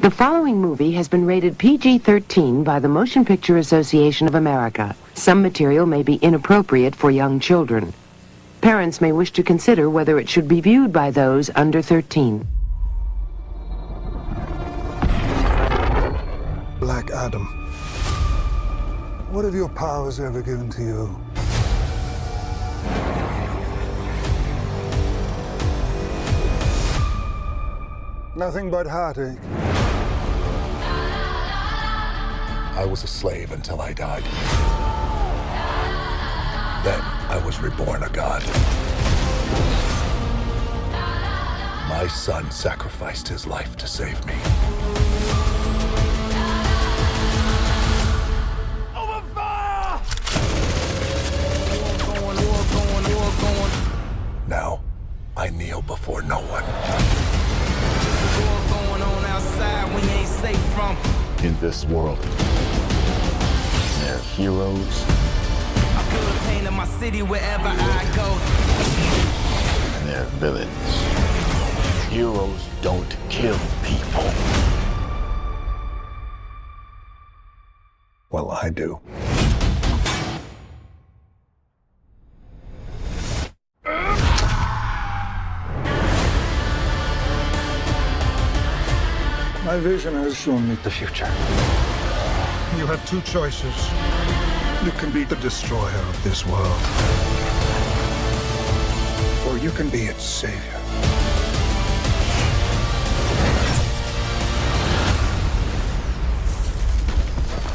The following movie has been rated PG-13 by the Motion Picture Association of America. Some material may be inappropriate for young children. Parents may wish to consider whether it should be viewed by those under 13. Black Adam. What have your powers ever given to you? Nothing but heartache. I was a slave until I died. Then I was reborn a god. My son sacrificed his life to save me. Over fire! Going, war going, war going, now, I kneel before no one. In this world, there are heroes I feel the pain of my city wherever I go. and there are villains. Heroes don't kill people. Well, I do. My vision has shown me the future. You have two choices. You can be the destroyer of this world, or you can be its savior.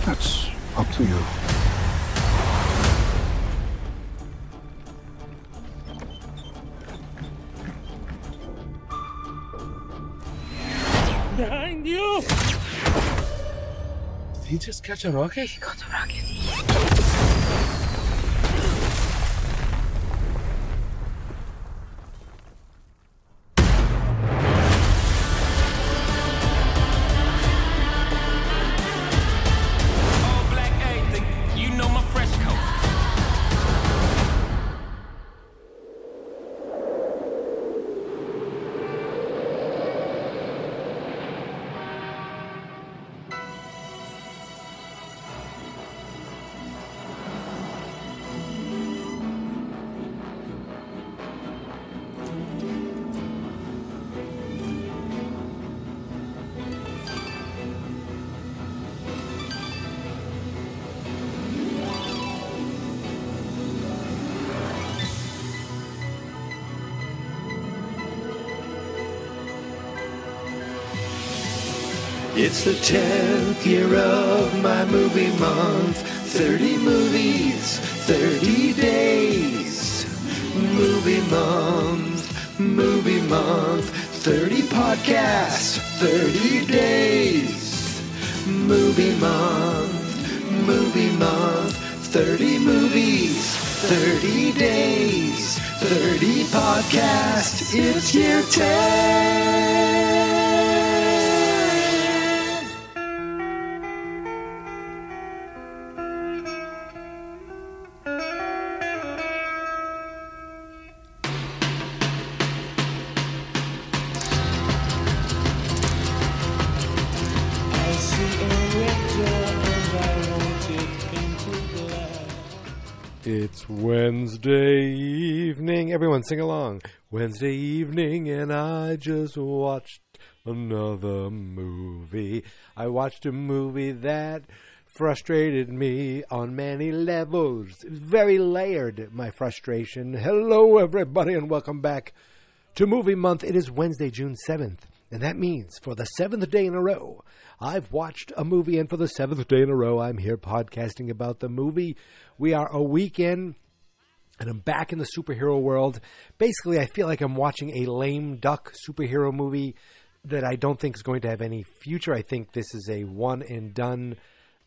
That's up to you. He just catch a rocket? He got a rocket. It's the 10th year of my movie month. 30 movies, 30 days. Movie month, movie month. 30 podcasts, 30 days. Movie month, movie month. 30 movies, 30 days. 30 podcasts. It's year 10. Everyone sing along. Wednesday evening, and I just watched another movie. I watched a movie that frustrated me on many levels. It was very layered, my frustration. Hello, everybody, and welcome back to Movie Month. It is Wednesday, June 7th, and that means for the seventh day in a row, I've watched a movie, and for the seventh day in a row, I'm here podcasting about the movie. We are a weekend. And I'm back in the superhero world. Basically, I feel like I'm watching a lame duck superhero movie that I don't think is going to have any future. I think this is a one and done.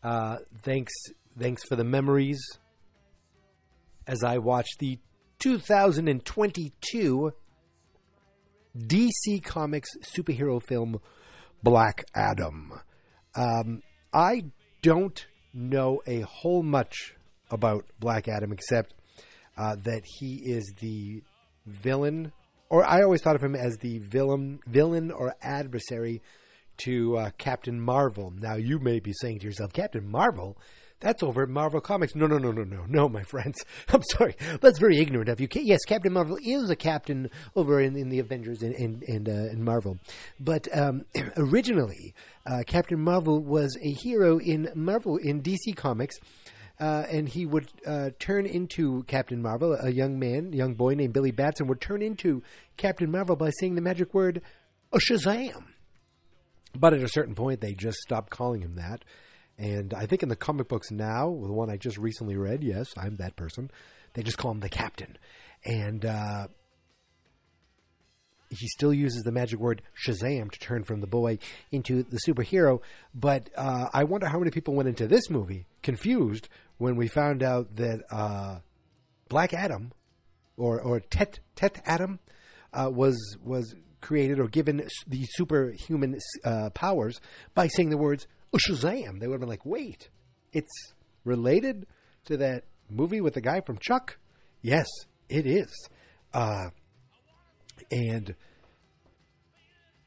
Uh, thanks, thanks for the memories. As I watch the 2022 DC Comics superhero film Black Adam. Um, I don't know a whole much about Black Adam except uh, that he is the villain, or I always thought of him as the villain, villain or adversary to uh, Captain Marvel. Now, you may be saying to yourself, Captain Marvel? That's over at Marvel Comics. No, no, no, no, no, no, my friends. I'm sorry. That's very ignorant of you. Yes, Captain Marvel is a captain over in, in the Avengers and in, in, uh, Marvel. But um, originally, uh, Captain Marvel was a hero in Marvel, in DC Comics. Uh, and he would uh, turn into Captain Marvel. A young man, young boy named Billy Batson, would turn into Captain Marvel by saying the magic word Shazam. But at a certain point, they just stopped calling him that. And I think in the comic books now, the one I just recently read, yes, I'm that person, they just call him the Captain. And uh, he still uses the magic word Shazam to turn from the boy into the superhero. But uh, I wonder how many people went into this movie confused when we found out that uh, Black Adam or or Tet Tet Adam uh, was was created or given the superhuman uh, powers by saying the words Shazam. They would have been like, wait, it's related to that movie with the guy from Chuck? Yes, it is. And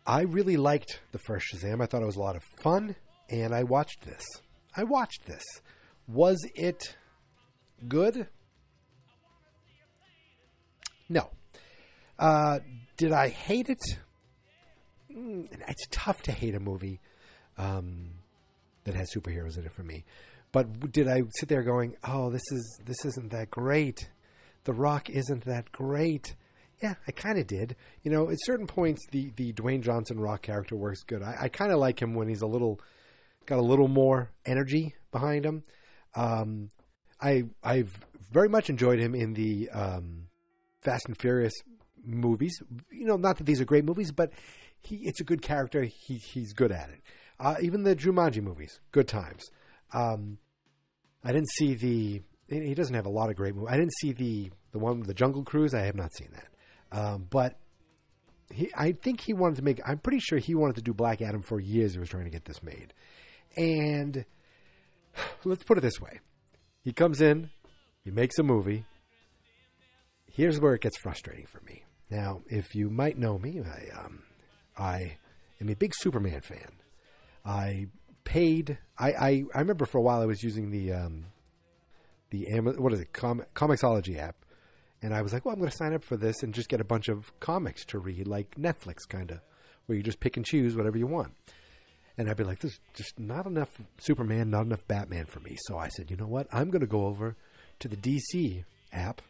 I really liked the first Shazam. I thought it was a lot of fun, and I watched this. I watched this. Was it good? No. Uh, did I hate it? Mm, it's tough to hate a movie um, that has superheroes in it for me. But did I sit there going, "Oh, this is this isn't that great. The Rock isn't that great." Yeah, I kind of did. You know, at certain points, the the Dwayne Johnson Rock character works good. I, I kind of like him when he's a little got a little more energy behind him. Um, I I've very much enjoyed him in the um, Fast and Furious movies. You know, not that these are great movies, but he it's a good character. He he's good at it. Uh, even the Jumanji movies, good times. Um, I didn't see the. He doesn't have a lot of great movies. I didn't see the the one the Jungle Cruise. I have not seen that. Um, but he, I think he wanted to make. I'm pretty sure he wanted to do Black Adam for years. He was trying to get this made, and let's put it this way: he comes in, he makes a movie. Here's where it gets frustrating for me. Now, if you might know me, I um, I am a big Superman fan. I paid. I, I, I remember for a while I was using the um, the what is it Com- Comixology app, and I was like, well, I'm going to sign up for this and just get a bunch of comics to read, like Netflix kind of, where you just pick and choose whatever you want. And I'd be like, there's just not enough Superman, not enough Batman for me. So I said, you know what? I'm going to go over to the DC app.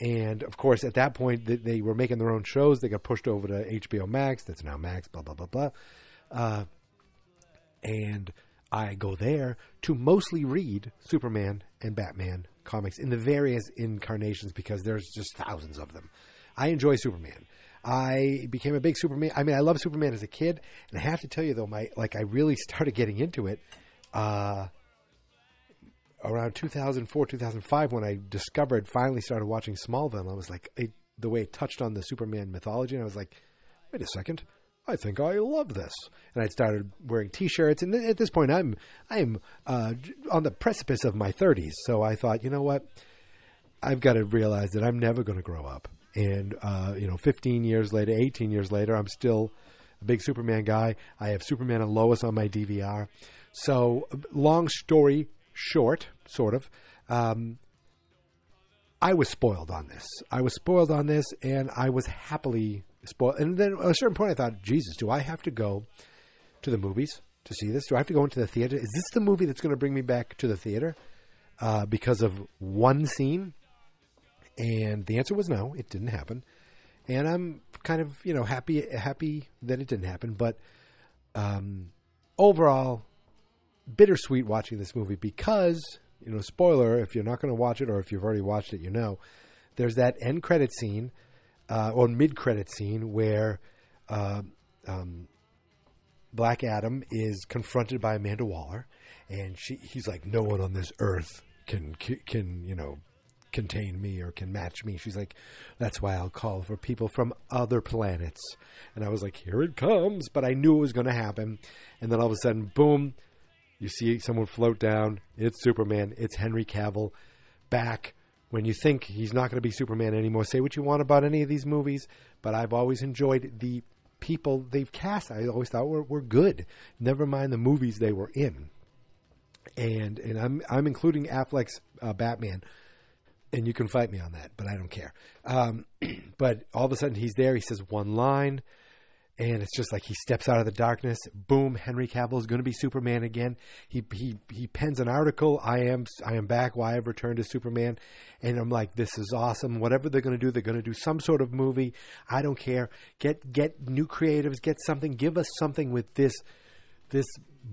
And of course, at that point, they were making their own shows. They got pushed over to HBO Max. That's now Max, blah, blah, blah, blah. Uh, and I go there to mostly read Superman and Batman comics in the various incarnations because there's just thousands of them. I enjoy Superman. I became a big Superman. I mean, I love Superman as a kid, and I have to tell you though, my like I really started getting into it uh, around 2004, 2005 when I discovered finally started watching Smallville. I was like, it, the way it touched on the Superman mythology, and I was like, wait a second, I think I love this. And I started wearing T-shirts, and at this point, I'm I'm uh, on the precipice of my 30s. So I thought, you know what, I've got to realize that I'm never going to grow up. And uh, you know, 15 years later, 18 years later, I'm still a big Superman guy. I have Superman and Lois on my DVR. So, long story short, sort of. Um, I was spoiled on this. I was spoiled on this, and I was happily spoiled. And then at a certain point, I thought, Jesus, do I have to go to the movies to see this? Do I have to go into the theater? Is this the movie that's going to bring me back to the theater uh, because of one scene? And the answer was no, it didn't happen. And I'm kind of you know happy happy that it didn't happen. But um, overall, bittersweet watching this movie because you know spoiler if you're not going to watch it or if you've already watched it, you know there's that end credit scene uh, or mid credit scene where uh, um, Black Adam is confronted by Amanda Waller, and she he's like, no one on this earth can can you know contain me or can match me. She's like, that's why I'll call for people from other planets. And I was like, here it comes. But I knew it was going to happen. And then all of a sudden, boom, you see someone float down. It's Superman. It's Henry Cavill back when you think he's not going to be Superman anymore. Say what you want about any of these movies, but I've always enjoyed the people they've cast, I always thought were, were good. Never mind the movies they were in. And and I'm I'm including Affleck's uh, Batman, and you can fight me on that, but I don't care. Um, but all of a sudden he's there. He says one line and it's just like he steps out of the darkness. Boom! Henry Cavill is going to be Superman again. He he he pens an article. I am I am back. Why I've returned to Superman, and I'm like, this is awesome. Whatever they're going to do, they're going to do some sort of movie. I don't care. Get get new creatives. Get something. Give us something with this this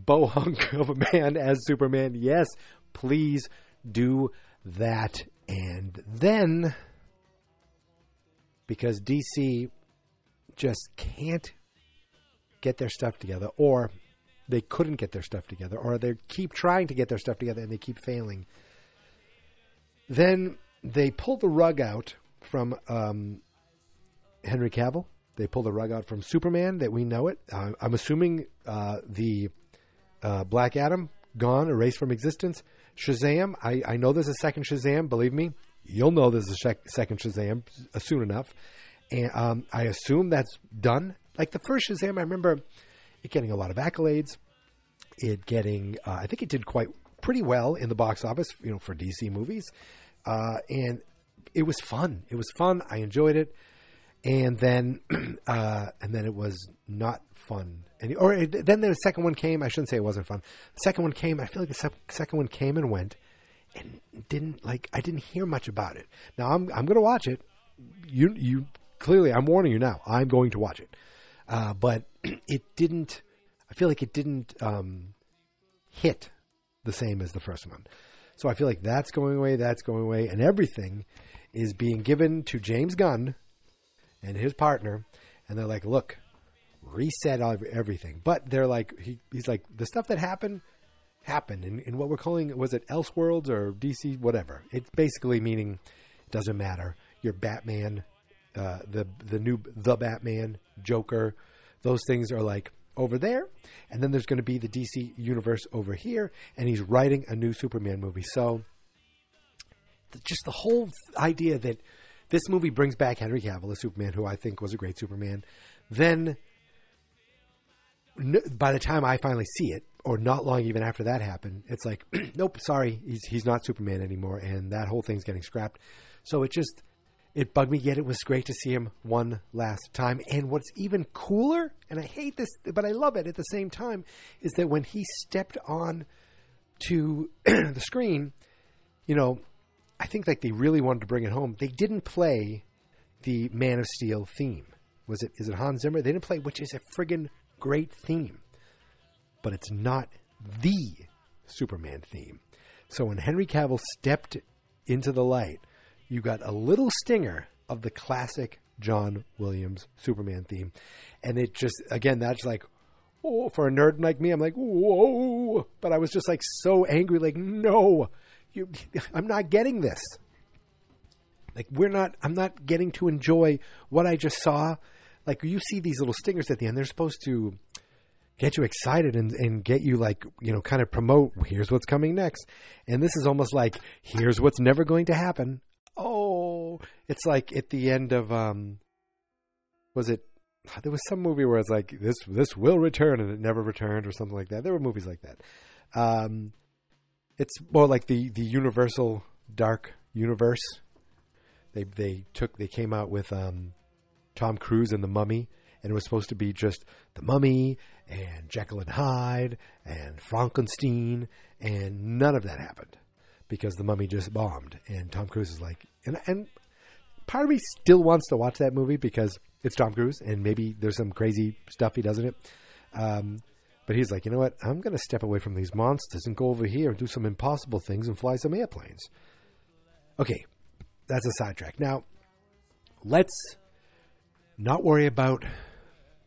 bohunk of a man as Superman. Yes, please do that. And then because DC just can't get their stuff together, or they couldn't get their stuff together, or they keep trying to get their stuff together and they keep failing. Then they pull the rug out from um, Henry Cavill. They pull the rug out from Superman that we know it. Uh, I'm assuming uh, the uh, Black Adam gone, erased from existence. Shazam. I, I know there's a second Shazam. Believe me, you'll know there's a second Shazam soon enough and um, I assume that's done. Like the first Shazam, I remember it getting a lot of accolades. It getting, uh, I think it did quite pretty well in the box office, you know, for DC movies, uh, and it was fun. It was fun. I enjoyed it, and then, uh, and then it was not fun. And or it, then the second one came. I shouldn't say it wasn't fun. The second one came. I feel like the second one came and went, and didn't like. I didn't hear much about it. Now I'm I'm going to watch it. You you clearly, I'm warning you now. I'm going to watch it, uh, but it didn't. I feel like it didn't um, hit the same as the first one. So I feel like that's going away. That's going away, and everything is being given to James Gunn and his partner, and they're like, "Look, reset everything." But they're like, he, he's like, the stuff that happened happened in, in what we're calling was it Elseworlds or DC, whatever. It's basically meaning doesn't matter. You're Batman uh, the the new the Batman, Joker, those things are like over there, and then there's going to be the DC universe over here, and he's writing a new Superman movie. So, just the whole idea that this movie brings back Henry Cavill as Superman, who I think was a great Superman. Then, by the time I finally see it, or not long even after that happened, it's like, nope, sorry, he's he's not Superman anymore, and that whole thing's getting scrapped. So it just it bugged me, yet it was great to see him one last time. And what's even cooler, and I hate this, but I love it at the same time, is that when he stepped on to the screen, you know, I think like they really wanted to bring it home. They didn't play the Man of Steel theme. Was it? Is it Hans Zimmer? They didn't play, which is a friggin' great theme, but it's not the Superman theme. So when Henry Cavill stepped into the light you got a little stinger of the classic John Williams Superman theme. And it just, again, that's like, oh, for a nerd like me, I'm like, whoa. But I was just like so angry, like, no, you, I'm not getting this. Like, we're not, I'm not getting to enjoy what I just saw. Like, you see these little stingers at the end, they're supposed to get you excited and, and get you like you know kind of promote here's what's coming next and this is almost like here's what's never going to happen it's like at the end of um, was it? There was some movie where it's like this this will return and it never returned or something like that. There were movies like that. Um, it's more like the the Universal Dark Universe. They they took they came out with um, Tom Cruise and the Mummy, and it was supposed to be just the Mummy and Jekyll and Hyde and Frankenstein, and none of that happened because the Mummy just bombed, and Tom Cruise is like, and and part of me still wants to watch that movie because it's Tom Cruise, and maybe there's some crazy stuff he does in it. Um, but he's like, you know what? I'm going to step away from these monsters and go over here and do some impossible things and fly some airplanes. Okay, that's a sidetrack. Now, let's not worry about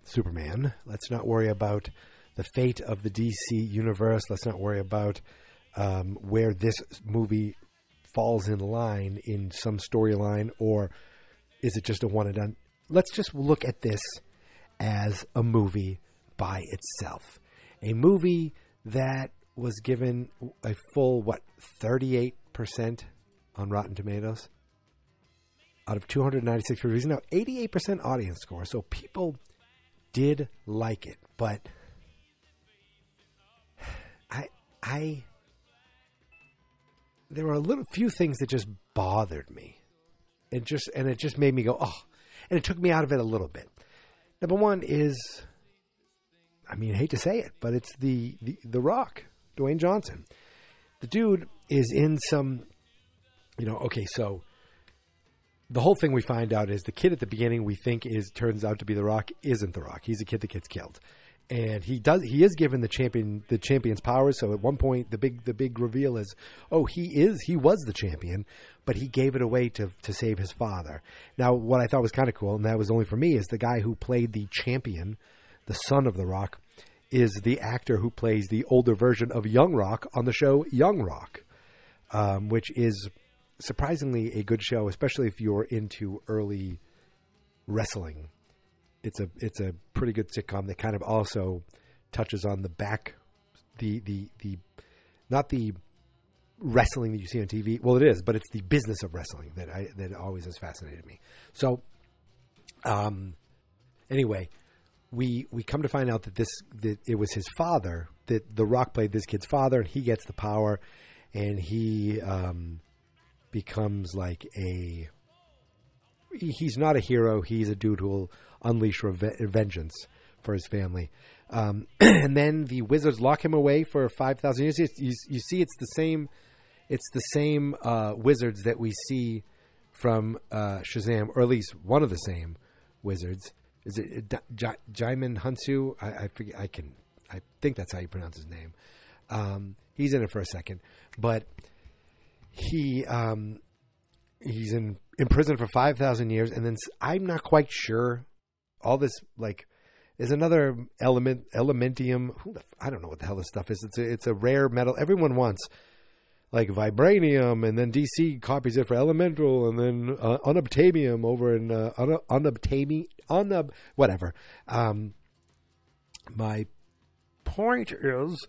Superman. Let's not worry about the fate of the DC universe. Let's not worry about um, where this movie falls in line in some storyline, or is it just a one and done? Let's just look at this as a movie by itself. A movie that was given a full, what, 38% on Rotten Tomatoes? Out of 296 reviews. Now, 88% audience score. So people did like it, but I I there were a little few things that just bothered me. It just and it just made me go, oh, and it took me out of it a little bit. Number one is, I mean, I hate to say it, but it's the the, the Rock, Dwayne Johnson. The dude is in some, you know, okay, so the whole thing we find out is the kid at the beginning we think is turns out to be the Rock isn't the Rock. He's a kid that gets killed, and he does he is given the champion the champion's powers. So at one point the big the big reveal is, oh he is he was the champion, but he gave it away to to save his father. Now what I thought was kind of cool, and that was only for me, is the guy who played the champion, the son of the Rock, is the actor who plays the older version of Young Rock on the show Young Rock, um, which is surprisingly a good show, especially if you're into early wrestling. It's a it's a pretty good sitcom that kind of also touches on the back the the the not the wrestling that you see on TV. Well, it is, but it's the business of wrestling that I that always has fascinated me. So, um, anyway, we we come to find out that this that it was his father that The Rock played this kid's father, and he gets the power, and he um, becomes like a he's not a hero. He's a dude who will unleash reve- vengeance for his family. Um, and then the wizards lock him away for five thousand years. You, you, see, it's the same. It's the same uh, wizards that we see from uh, Shazam, or at least one of the same wizards. Is it J- Djimon Hounsou? I, I forget. I can. I think that's how you pronounce his name. Um, he's in it for a second, but he um, he's in in prison for five thousand years, and then I'm not quite sure. All this like is another element elementium. I don't know what the hell this stuff is. It's a, it's a rare metal. Everyone wants like vibranium, and then DC copies it for elemental, and then uh, unobtainium over in uh, un- unobtainium, unub whatever. Um, my point is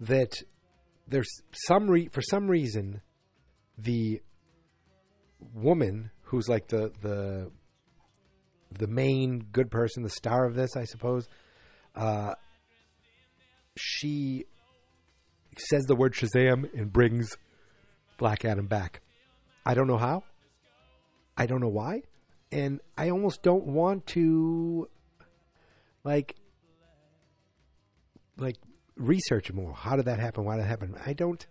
that there's some re- for some reason the woman who's like the the the main good person, the star of this, I suppose. Uh, she says the word Shazam and brings Black Adam back. I don't know how. I don't know why. And I almost don't want to like like research more. How did that happen? Why did that happen? I don't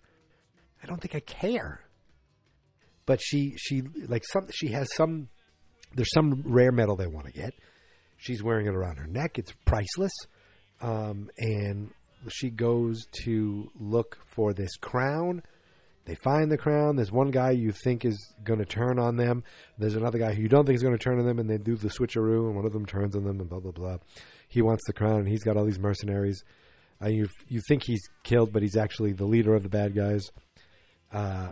I don't think I care but she she like some she has some there's some rare metal they want to get. She's wearing it around her neck. It's priceless, um, and she goes to look for this crown. They find the crown. There's one guy you think is going to turn on them. There's another guy who you don't think is going to turn on them, and they do the switcheroo, and one of them turns on them, and blah blah blah. He wants the crown, and he's got all these mercenaries. Uh, you you think he's killed, but he's actually the leader of the bad guys. Uh,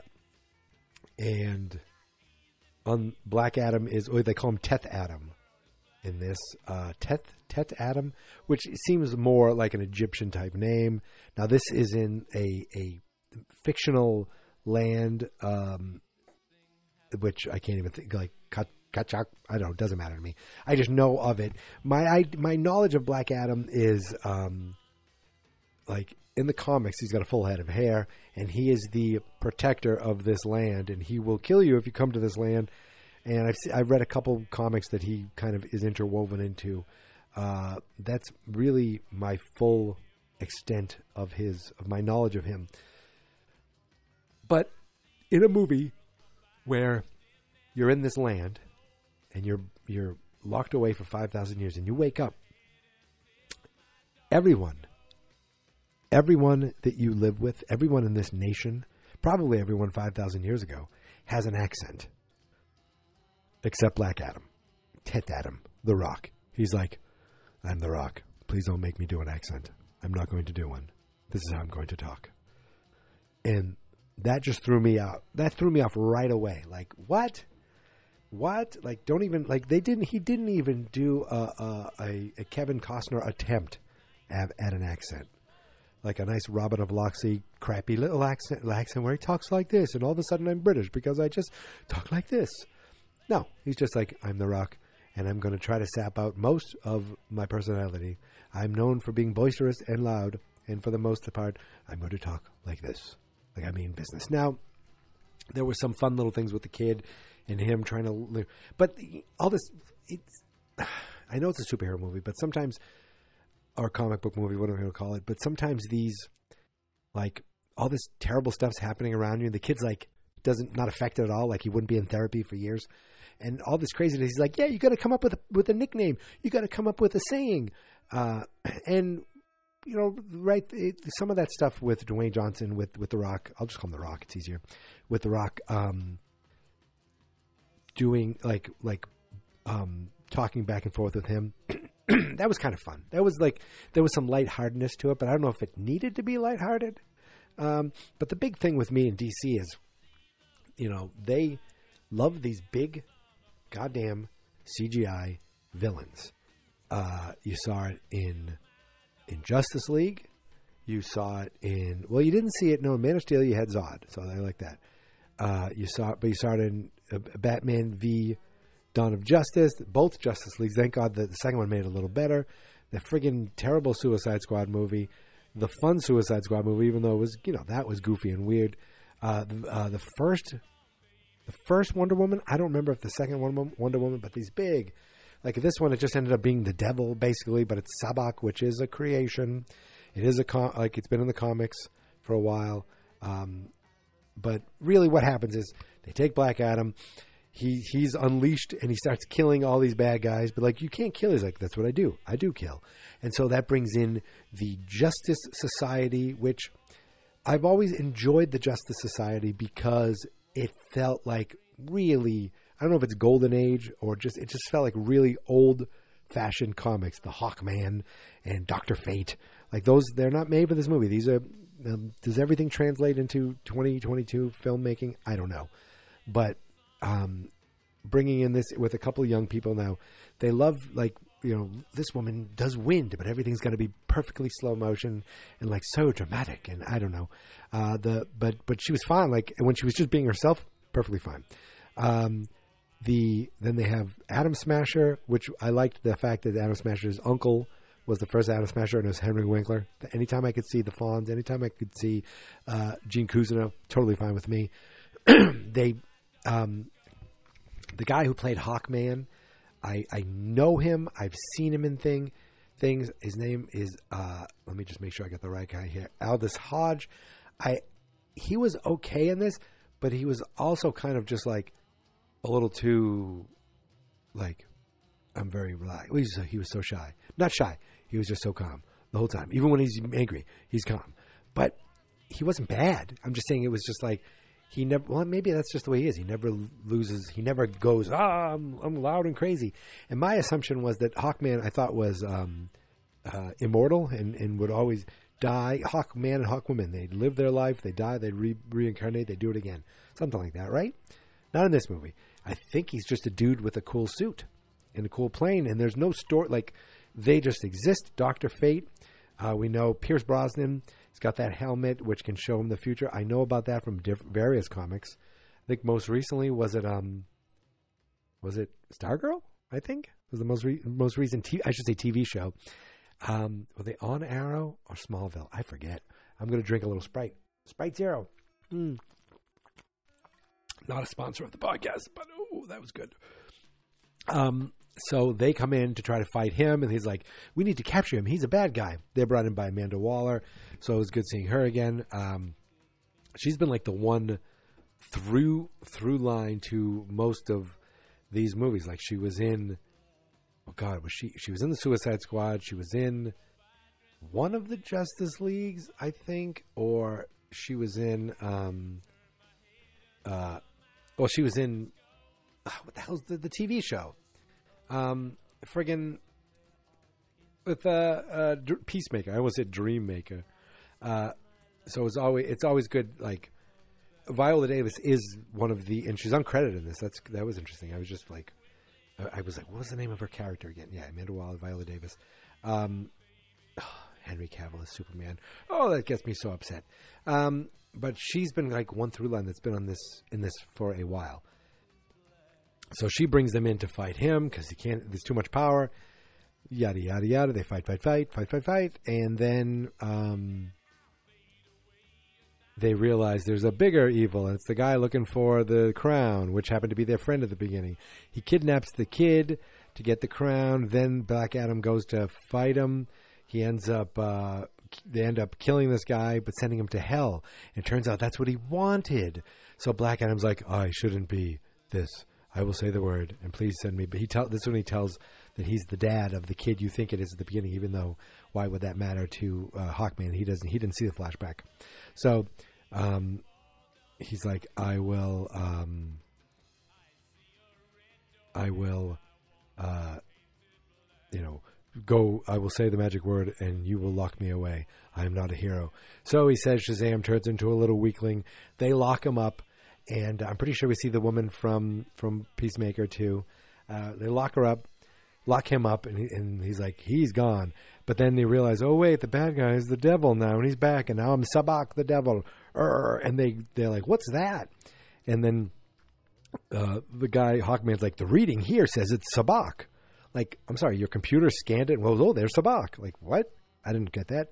and on Black Adam is they call him Teth Adam in this uh, Teth Teth Adam, which seems more like an Egyptian type name. Now this is in a a fictional land, um, which I can't even think like Kachak. I don't know. It doesn't matter to me. I just know of it. My I, my knowledge of Black Adam is um, like in the comics, he's got a full head of hair, and he is the protector of this land, and he will kill you if you come to this land. And I've I've read a couple comics that he kind of is interwoven into. Uh, that's really my full extent of his of my knowledge of him. But in a movie where you're in this land and you're you're locked away for five thousand years, and you wake up, everyone everyone that you live with, everyone in this nation, probably everyone 5,000 years ago, has an accent. Except Black Adam. Tet Adam, The Rock. He's like, I'm The Rock. Please don't make me do an accent. I'm not going to do one. This is how I'm going to talk. And that just threw me out. That threw me off right away. Like, what? What? Like, don't even, like, they didn't, he didn't even do a, a, a Kevin Costner attempt at, at an accent like a nice Robin of Locksley crappy little accent, accent where he talks like this, and all of a sudden I'm British because I just talk like this. No, he's just like I'm the Rock, and I'm going to try to sap out most of my personality. I'm known for being boisterous and loud, and for the most part, I'm going to talk like this, like I mean business. Now, there were some fun little things with the kid and him trying to but all this, it's. I know it's a superhero movie, but sometimes, or comic book movie, whatever you call it, but sometimes these, like, all this terrible stuff's happening around you, and the kid's like, doesn't not affect it at all. Like he wouldn't be in therapy for years, and all this craziness. He's like, yeah, you got to come up with a, with a nickname. You got to come up with a saying, uh, and you know, right? It, some of that stuff with Dwayne Johnson with with The Rock. I'll just call him The Rock. It's easier with The Rock. Um, doing like like um, talking back and forth with him. that was kind of fun. That was like there was some lightheartedness to it, but I don't know if it needed to be lighthearted. Um, but the big thing with me in DC is, you know, they love these big, goddamn CGI villains. Uh, you saw it in in Justice League. You saw it in well, you didn't see it. No, in Man of Steel, you had Zod, so I like that. Uh, you saw it, but you saw it in uh, Batman v Dawn of Justice, both Justice Leagues. Thank God that the second one made it a little better. The friggin' terrible Suicide Squad movie, the fun Suicide Squad movie, even though it was you know that was goofy and weird. Uh, the, uh, the first, the first Wonder Woman. I don't remember if the second Wonder Wonder Woman, but these big, like this one, it just ended up being the devil basically, but it's Sabbac, which is a creation. It is a com- like it's been in the comics for a while. Um, but really, what happens is they take Black Adam. He he's unleashed and he starts killing all these bad guys. But like you can't kill. He's like that's what I do. I do kill. And so that brings in the Justice Society, which I've always enjoyed the Justice Society because it felt like really I don't know if it's golden age or just it just felt like really old fashioned comics. The Hawkman and Doctor Fate, like those, they're not made for this movie. These are um, does everything translate into 2022 filmmaking? I don't know, but um, bringing in this with a couple of young people now, they love like you know this woman does wind, but everything's going to be perfectly slow motion and like so dramatic, and I don't know. Uh, the but but she was fine. Like when she was just being herself, perfectly fine. Um, the then they have Atom Smasher, which I liked the fact that Atom Smasher's uncle was the first Atom Smasher, and it was Henry Winkler. Anytime I could see the Fonz, anytime I could see uh, Gene Cousineau, totally fine with me. they, um, the guy who played Hawkman, I I know him. I've seen him in thing things. His name is uh, let me just make sure I get the right guy here. Aldis Hodge. I he was okay in this, but he was also kind of just like a little too like I'm very relaxed. He was, he was so shy, not shy. He was just so calm the whole time. Even when he's angry, he's calm. But he wasn't bad. I'm just saying it was just like he never. Well, maybe that's just the way he is. He never loses. He never goes. Ah, I'm, I'm loud and crazy. And my assumption was that Hawkman, I thought was um, uh, immortal and, and would always die. Hawkman and Hawkwoman, they live their life, they die, they re- reincarnate, they do it again, something like that, right? Not in this movie. I think he's just a dude with a cool suit and a cool plane, and there's no story like they just exist. Doctor Fate. Uh, we know Pierce Brosnan. He's got that helmet which can show him the future. I know about that from diff- various comics. I think most recently was it um was it Stargirl? I think it was the most re- most recent t- I should say TV show. Um, were they on Arrow or Smallville? I forget. I'm to drink a little Sprite. Sprite Zero. Mm. Not a sponsor of the podcast, but oh, that was good. Um, so they come in to try to fight him, and he's like, "We need to capture him. He's a bad guy." They're brought in by Amanda Waller, so it was good seeing her again. Um, she's been like the one through through line to most of these movies. Like she was in, oh God, was she? She was in the Suicide Squad. She was in one of the Justice Leagues, I think, or she was in. Um, uh, well, she was in. Uh, what the hell's the, the TV show? Um, friggin' with uh, uh, Peacemaker. I almost said Dreammaker. Uh, so it's always it's always good. Like Viola Davis is one of the, and she's uncredited in this. That's that was interesting. I was just like, I, I was like, what was the name of her character again? Yeah, Amanda Waller, Viola Davis. Um, oh, Henry Cavill Superman. Oh, that gets me so upset. Um, but she's been like one through line that's been on this in this for a while. So she brings them in to fight him because he can't. There's too much power. Yada yada yada. They fight, fight, fight, fight, fight, fight, and then um, they realize there's a bigger evil, and it's the guy looking for the crown, which happened to be their friend at the beginning. He kidnaps the kid to get the crown. Then Black Adam goes to fight him. He ends up. Uh, they end up killing this guy, but sending him to hell. It turns out that's what he wanted. So Black Adam's like, I shouldn't be this. I will say the word, and please send me. But he tell this is when he tells that he's the dad of the kid you think it is at the beginning, even though why would that matter to uh, Hawkman? He doesn't. He didn't see the flashback. So um, he's like, I will. Um, I will. Uh, you know, go. I will say the magic word, and you will lock me away. I am not a hero. So he says Shazam turns into a little weakling. They lock him up, and I'm pretty sure we see the woman from from Peacemaker too. Uh, they lock her up, lock him up, and, he, and he's like, he's gone. But then they realize, oh wait, the bad guy is the devil now, and he's back, and now I'm Sabbac the devil. Urgh. And they they're like, what's that? And then uh, the guy Hawkman's like, the reading here says it's Sabbac. Like, I'm sorry, your computer scanned it. Well, oh, there's Sabbac. Like, what? I didn't get that.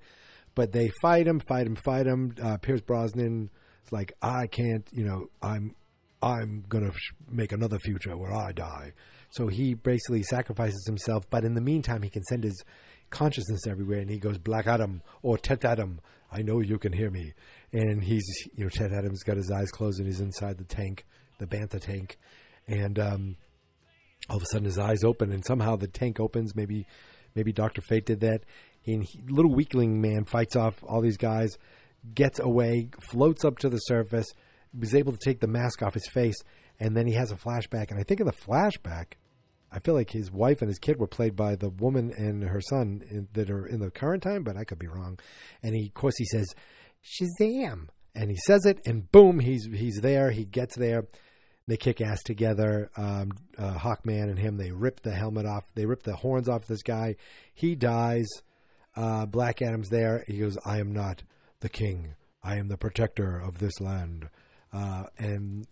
But they fight him, fight him, fight him. Uh, Pierce Brosnan is like, I can't, you know, I'm, I'm gonna sh- make another future where I die. So he basically sacrifices himself. But in the meantime, he can send his consciousness everywhere, and he goes, Black Adam or Tet Adam, I know you can hear me. And he's, you know, Tet Adam's got his eyes closed, and he's inside the tank, the Bantha tank, and um, all of a sudden his eyes open, and somehow the tank opens. Maybe, maybe Doctor Fate did that. And he, little weakling man fights off all these guys, gets away, floats up to the surface, was able to take the mask off his face, and then he has a flashback. And I think in the flashback, I feel like his wife and his kid were played by the woman and her son in, that are in the current time, but I could be wrong. And he, of course, he says, "Shazam!" and he says it, and boom, he's he's there. He gets there. They kick ass together. Um, uh, Hawkman and him. They rip the helmet off. They rip the horns off this guy. He dies. Uh, Black Adam's there. He goes, "I am not the king. I am the protector of this land." Uh, and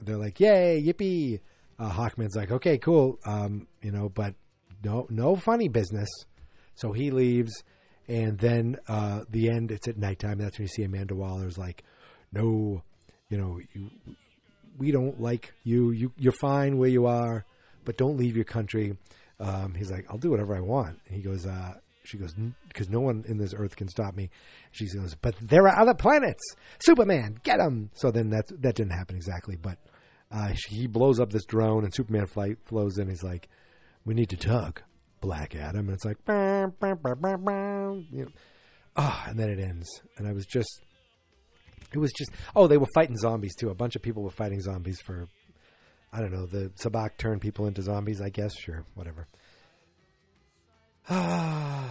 they're like, "Yay, yippee!" Uh, Hawkman's like, "Okay, cool, um, you know, but no, no funny business." So he leaves, and then uh, the end. It's at nighttime. That's when you see Amanda Waller's like, "No, you know, you, we don't like you. You, you're fine where you are, but don't leave your country." Um, he's like, "I'll do whatever I want." And he goes, uh, "She goes, because no one in this earth can stop me." She goes, "But there are other planets. Superman, get him!" So then that that didn't happen exactly, but uh, he blows up this drone, and Superman flight flows in. He's like, "We need to talk, Black Adam," and it's like, "Bah, bah, bah, bah, bah," you know, ah, and then it ends. And I was just, it was just, oh, they were fighting zombies too. A bunch of people were fighting zombies for, I don't know, the Sabbac turned people into zombies. I guess, sure, whatever.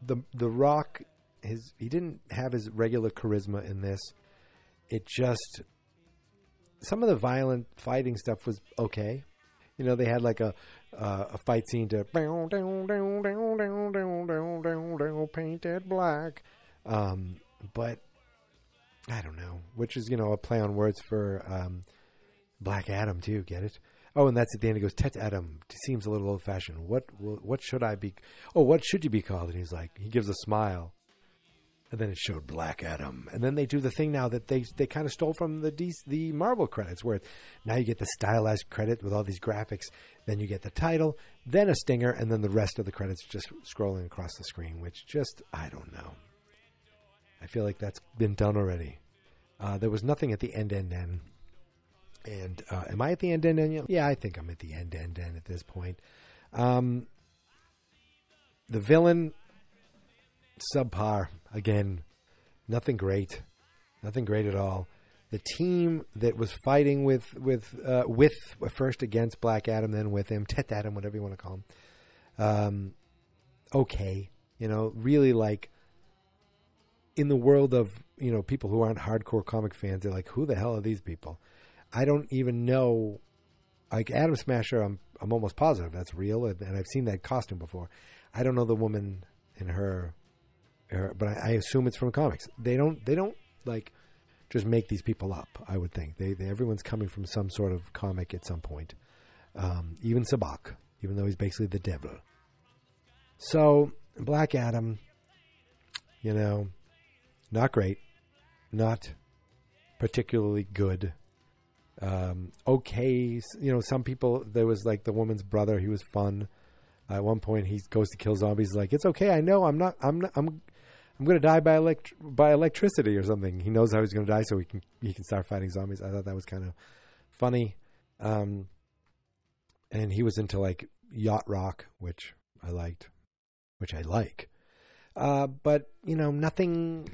The the Rock, his he didn't have his regular charisma in this. It just some of the violent fighting stuff was okay. You know, they had like a uh, a fight scene to painted black, um, but I don't know, which is you know a play on words for um, Black Adam too. Get it? Oh, and that's at the end. He goes, "Tet Adam seems a little old fashioned. What what should I be? Oh, what should you be called?" And he's like, he gives a smile. And then it showed Black Adam, and then they do the thing now that they they kind of stole from the the Marvel credits, where now you get the stylized credit with all these graphics, then you get the title, then a stinger, and then the rest of the credits just scrolling across the screen, which just I don't know. I feel like that's been done already. Uh, there was nothing at the end, end, end. And uh, am I at the end, end, end? Yeah, I think I'm at the end, end, end at this point. Um, the villain, subpar again. Nothing great, nothing great at all. The team that was fighting with with uh, with first against Black Adam, then with him, Tet Adam, whatever you want to call him. Um, okay, you know, really like in the world of you know people who aren't hardcore comic fans, they're like, who the hell are these people? I don't even know. Like Atom Smasher, I'm I'm almost positive that's real, and, and I've seen that costume before. I don't know the woman in her, her but I, I assume it's from comics. They don't they don't like just make these people up. I would think they, they everyone's coming from some sort of comic at some point. Um, even Sabbac, even though he's basically the devil. So Black Adam, you know, not great, not particularly good. Um, okay, you know, some people there was like the woman's brother. He was fun. at one point, he goes to kill zombies. Like it's okay. I know. I'm not. I'm. Not, I'm. I'm going to die by elect- by electricity or something. He knows how he's going to die, so he can he can start fighting zombies. I thought that was kind of funny. Um, and he was into like yacht rock, which I liked, which I like. Uh, but you know, nothing,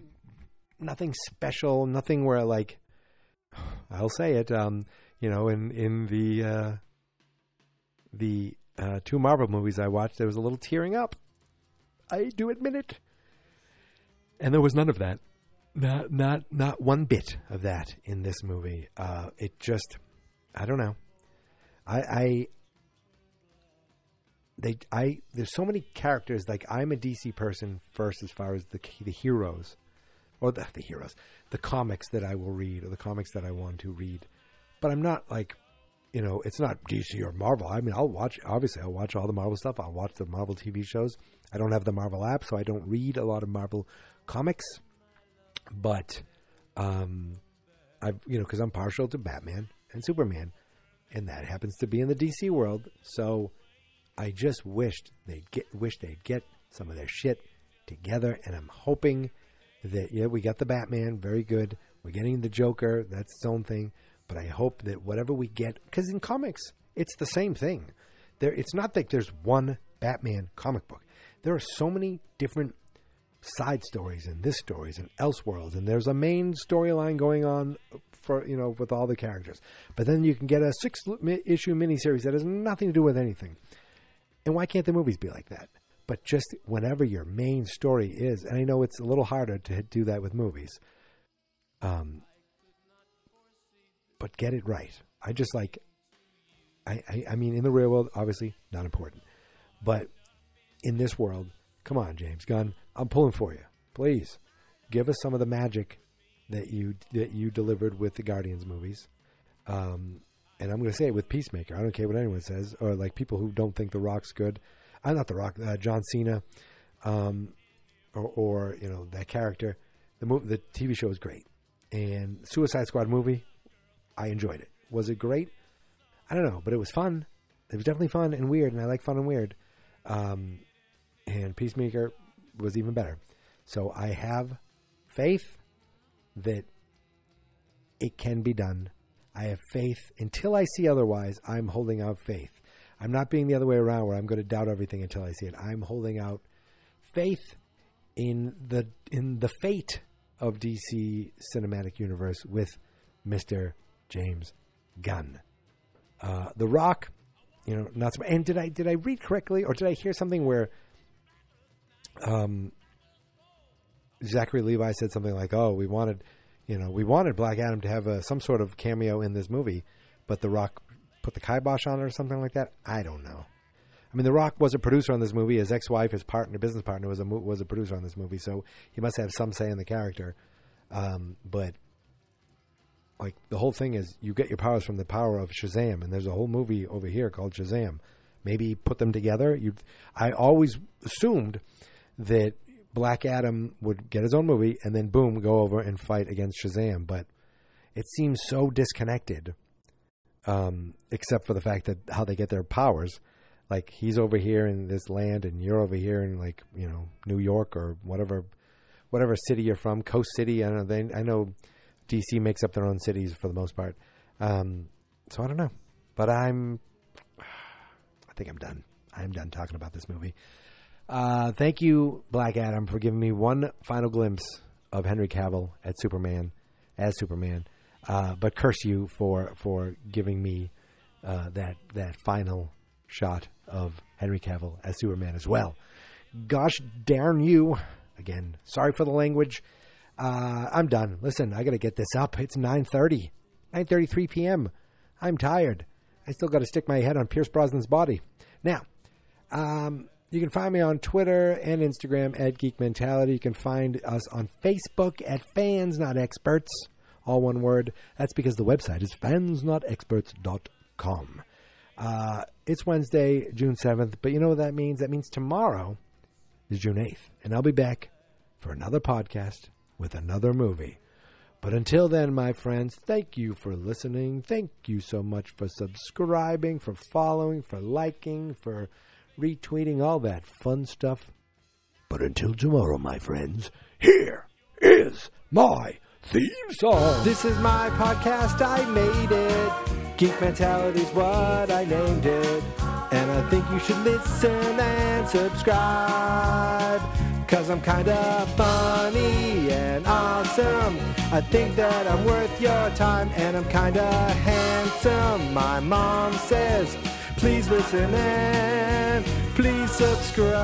nothing special, nothing where like, I'll say it. Um, you know, in in the uh, the uh, two Marvel movies I watched, there was a little tearing up. I do admit it, and there was none of that. Not not not one bit of that in this movie. Uh, it just, I don't know. I, I they I there's so many characters like I'm a DC person first as far as the the heroes or the, the heroes. The comics that I will read or the comics that I want to read. But I'm not like you know it's not DC or Marvel. I mean I'll watch obviously I'll watch all the Marvel stuff. I'll watch the Marvel TV shows. I don't have the Marvel app so I don't read a lot of Marvel comics. But um I've, you know cuz I'm partial to Batman and Superman and that happens to be in the DC world. So I just wished they'd get wish they'd get some of their shit together, and I'm hoping that yeah, we got the Batman, very good. We're getting the Joker, that's its own thing. But I hope that whatever we get, because in comics it's the same thing. There, it's not like there's one Batman comic book. There are so many different side stories and this stories and Elseworlds, and there's a main storyline going on for you know with all the characters. But then you can get a six issue miniseries that has nothing to do with anything. And why can't the movies be like that? But just whenever your main story is, and I know it's a little harder to do that with movies, um, but get it right. I just like, I, I, I mean, in the real world, obviously not important, but in this world, come on, James Gunn, I'm pulling for you. Please give us some of the magic that you that you delivered with the Guardians movies. Um, and I'm going to say it with Peacemaker. I don't care what anyone says, or like people who don't think The Rock's good. Uh, not The Rock, uh, John Cena, um, or, or, you know that character. The movie, the TV show is great, and Suicide Squad movie, I enjoyed it. Was it great? I don't know, but it was fun. It was definitely fun and weird, and I like fun and weird. Um, and Peacemaker was even better. So I have faith that it can be done I have faith. Until I see otherwise, I'm holding out faith. I'm not being the other way around where I'm going to doubt everything until I see it. I'm holding out faith in the in the fate of DC cinematic universe with Mr. James Gunn. Uh, the Rock, you know, not and did I did I read correctly or did I hear something where um Zachary Levi said something like, "Oh, we wanted you know, we wanted Black Adam to have a, some sort of cameo in this movie, but The Rock put the kibosh on it or something like that. I don't know. I mean, The Rock was a producer on this movie. His ex-wife, his partner, business partner, was a was a producer on this movie, so he must have some say in the character. Um, but like the whole thing is, you get your powers from the power of Shazam, and there's a whole movie over here called Shazam. Maybe put them together. You, I always assumed that Black Adam would get his own movie and then boom, go over and fight against Shazam. But it seems so disconnected, um, except for the fact that how they get their powers. Like he's over here in this land, and you're over here in like you know New York or whatever, whatever city you're from, Coast City. I don't know. They, I know DC makes up their own cities for the most part. Um, so I don't know, but I'm. I think I'm done. I'm done talking about this movie. Uh, thank you, Black Adam, for giving me one final glimpse of Henry Cavill at Superman, as Superman. Uh, but curse you for for giving me uh, that that final shot of Henry Cavill as Superman as well. Gosh darn you! Again, sorry for the language. Uh, I'm done. Listen, I got to get this up. It's 9:30, 9:33 p.m. I'm tired. I still got to stick my head on Pierce Brosnan's body. Now, um, you can find me on Twitter and Instagram at Geek Mentality. You can find us on Facebook at Fans Not Experts, all one word. That's because the website is fansnotexperts.com. Uh, it's Wednesday, June 7th, but you know what that means? That means tomorrow is June 8th, and I'll be back for another podcast with another movie. But until then, my friends, thank you for listening. Thank you so much for subscribing, for following, for liking, for retweeting, all that fun stuff. But until tomorrow, my friends, here is my theme song. This is my podcast, I made it. Geek Mentality's what I named it. And I think you should listen and subscribe. Cause I'm kinda funny and awesome. I think that I'm worth your time and I'm kinda handsome. My mom says, please listen and please subscribe.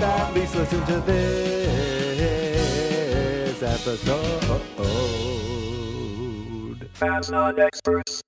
At least listen to this episode. Fans not experts.